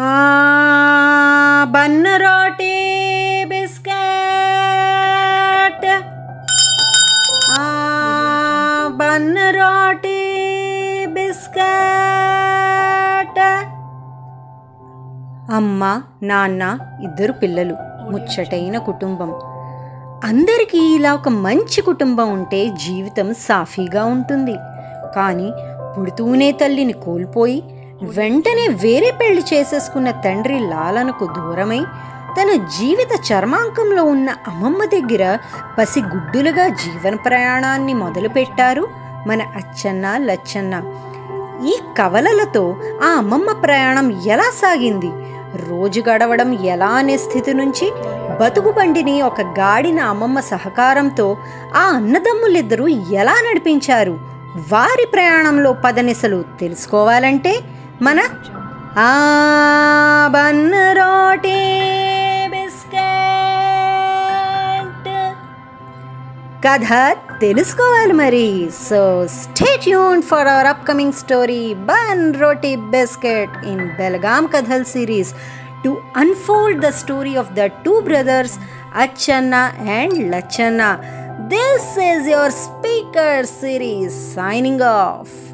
ఆ bun roti biscuit. ఆ bun roti biscuit. అమ్మ నాన్న ఇద్దరు పిల్లలు ముచ్చటైన కుటుంబం. అందరికీ ఇలా ఒక మంచి కుటుంబం ఉంటే జీవితం సాఫీగా ఉంటుంది. కానీ పుడుతూనే తల్లిని కోల్పోయి వెంటనే వేరే పెళ్ళి చేసేసుకున్న తండ్రి లాలనకు దూరమై తన జీవిత చర్మాంకంలో ఉన్న అమ్మమ్మ దగ్గర పసిగుడ్డులుగా జీవన ప్రయాణాన్ని మొదలుపెట్టారు మన అచ్చన్న లచ్చన్న. ఈ కవలలతో ఆ అమ్మమ్మ ప్రయాణం ఎలా సాగింది? రోజు గడవడం ఎలా అనే స్థితి నుంచి బతుకు బండిని ఒక గాడిన అమ్మమ్మ సహకారంతో ఆ అన్నదమ్ములిద్దరూ ఎలా నడిపించారు? వారి ప్రయాణంలో పదనిసలు తెలుసుకోవాలంటే మన ఆ బన్ రోటీ బిస్కెట్ కథ తెలుసుకోవాలి మరి so stay tune for our upcoming story bun roti biscuit in Belgaum కథల్ series to unfold the story of the two brothers Acchanna and Lacchanna this is your speaker series signing off